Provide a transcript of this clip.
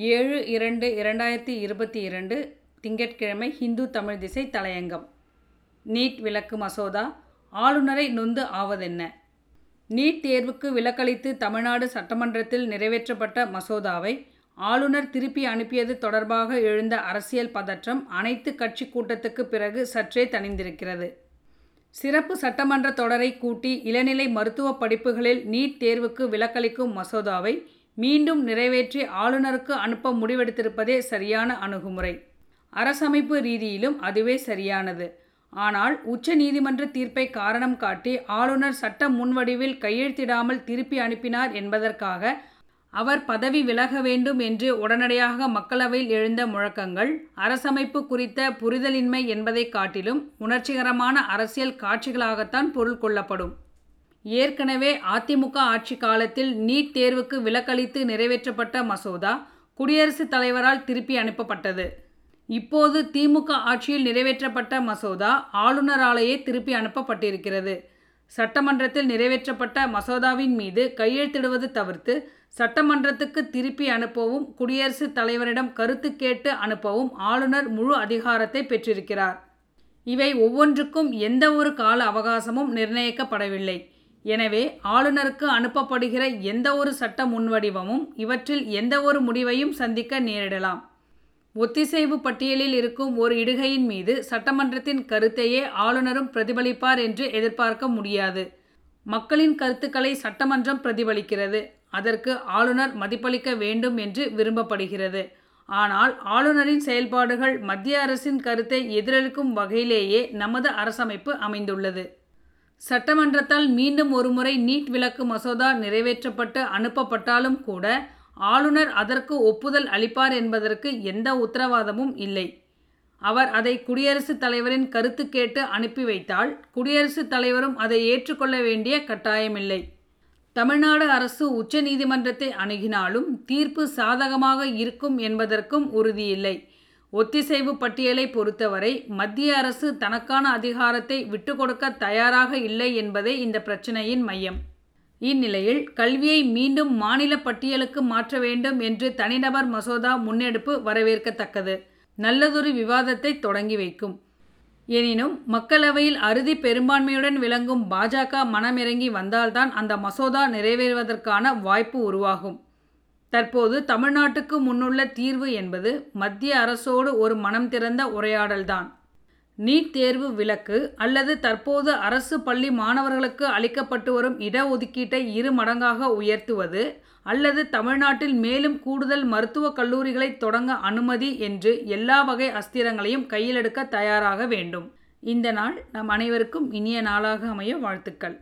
ஏழு இரண்டு இரண்டாயிரத்தி இருபத்தி இரண்டு திங்கட்கிழமை ஹிந்து தமிழ் திசை தலையங்கம். நீட் விலக்கு மசோதா ஆளுநரை நொந்து ஆவதென்ன? நீட் தேர்வுக்கு விலக்களித்து தமிழ்நாடு சட்டமன்றத்தில் நிறைவேற்றப்பட்ட மசோதாவை ஆளுநர் திருப்பி அனுப்பியது தொடர்பாக எழுந்த அரசியல் பதற்றம் அனைத்து கட்சி கூட்டத்துக்கு பிறகு சற்றே தணிந்திருக்கிறது. சிறப்பு சட்டமன்ற தொடரை கூட்டி இளநிலை மருத்துவ படிப்புகளில் நீட் தேர்வுக்கு விலக்களிக்கும் மசோதாவை மீண்டும் நிறைவேற்றி ஆளுநருக்கு அனுப்ப முடிவெடுத்திருப்பதே சரியான அணுகுமுறை. அரசமைப்பு ரீதியிலும் அதுவே சரியானது. ஆனால் உச்ச நீதிமன்ற தீர்ப்பை காரணம் காட்டி ஆளுநர் சட்ட முன்வடிவில் கையெழுத்திடாமல் திருப்பி அனுப்பினார் என்பதற்காக அவர் பதவி விலக வேண்டும் என்று உடனடியாக மக்களவையில் எழுந்த முழக்கங்கள் அரசமைப்பு குறித்த புரிதலின்மை என்பதை காட்டிலும் உணர்ச்சிகரமான அரசியல் காட்சிகளாகத்தான் பொருள் கொள்ளப்படும். ஏற்கனவே அதிமுக ஆட்சி காலத்தில் நீட் தேர்வுக்கு விலக்களித்து நிறைவேற்றப்பட்ட மசோதா குடியரசுத் தலைவரால் திருப்பி அனுப்பப்பட்டது. இப்போது திமுக ஆட்சியில் நிறைவேற்றப்பட்ட மசோதா ஆளுநராலேயே திருப்பி அனுப்பப்பட்டிருக்கிறது. சட்டமன்றத்தில் நிறைவேற்றப்பட்ட மசோதாவின் மீது கையெழுத்திடுவது தவிர்த்து சட்டமன்றத்துக்கு திருப்பி அனுப்பவும் குடியரசுத் தலைவரிடம் கருத்து கேட்டு அனுப்பவும் ஆளுநர் முழு அதிகாரத்தை பெற்றிருக்கிறார். இவை ஒவ்வொன்றுக்கும் எந்த ஒரு கால அவகாசமும் நிர்ணயிக்கப்படவில்லை. எனவே ஆளுநருக்கு அனுப்பப்படுகிற எந்த ஒரு சட்ட முன்வடிவமும் இவற்றில் எந்த ஒரு முடிவையும் சந்திக்க நேரிடலாம். ஒத்திசைவு பட்டியலில் இருக்கும் ஒரு இடுகையின் மீது சட்டமன்றத்தின் கருத்தையே ஆளுநரும் பிரதிபலிப்பார் என்று எதிர்பார்க்க முடியாது. மக்களின் கருத்துக்களை சட்டமன்றம் பிரதிபலிக்கிறது. அதற்கு ஆளுநர் மதிப்பளிக்க வேண்டும் என்று விரும்பப்படுகிறது. ஆனால் ஆளுநரின் செயல்பாடுகள் மத்திய அரசின் கருத்தை எதிரொலிக்கும் வகையிலேயே நமது அரசமைப்பு அமைந்துள்ளது. சட்டமன்றத்தால் மீண்டும் ஒருமுறை நீட் விலக்கு மசோதா நிறைவேற்றப்பட்டு அனுப்பப்பட்டாலும் கூட ஆளுநர் அதற்கு ஒப்புதல் அளிப்பார் என்பதற்கு எந்த உத்தரவாதமும் இல்லை. அவர் அதை குடியரசுத் தலைவரின் கருத்து கேட்டு அனுப்பி வைத்தால் குடியரசுத் தலைவரும் அதை ஏற்றுக்கொள்ள வேண்டிய கட்டாயமில்லை. தமிழ்நாடு அரசு உச்ச நீதிமன்றத்தை அணுகினாலும் தீர்ப்பு சாதகமாக இருக்கும் என்பதற்கும் உறுதியில்லை. ஒத்திசைவு பட்டியலை பொறுத்தவரை மத்திய அரசு தனக்கான அதிகாரத்தை விட்டுக்கொடுக்க தயாராக இல்லை என்பதே இந்த பிரச்சனையின் மையம். இந்நிலையில் கல்வியை மீண்டும் மாநில பட்டியலுக்கு மாற்ற வேண்டும் என்று தனிநபர் மசோதா முன்னெடுப்பு வரவேற்கத்தக்கது. நல்லதொரு விவாதத்தை தொடங்கி வைக்கும். எனினும் மக்களவையில் அறுதி பெரும்பான்மையுடன் விளங்கும் பாஜக மனமிறங்கி வந்தால்தான் அந்த மசோதா நிறைவேறுவதற்கான வாய்ப்பு உருவாகும். தற்போது தமிழ்நாட்டுக்கு முன்னுள்ள தீர்வு என்பது மத்திய அரசோடு ஒரு மனம் திறந்த உரையாடல்தான். நீட் தேர்வு விலக்கு அல்லது தற்போது அரசு பள்ளி மாணவர்களுக்கு அளிக்கப்பட்டு வரும் இடஒதுக்கீட்டை இரு மடங்காக உயர்த்துவது அல்லது தமிழ்நாட்டில் மேலும் கூடுதல் மருத்துவக் கல்லூரிகளை தொடங்க அனுமதி என்று எல்லா வகை அஸ்திரங்களையும் கையில் எடுக்க தயாராக வேண்டும். இந்த நாள் நம் அனைவருக்கும் இனிய நாளாக அமைய வாழ்த்துக்கள்.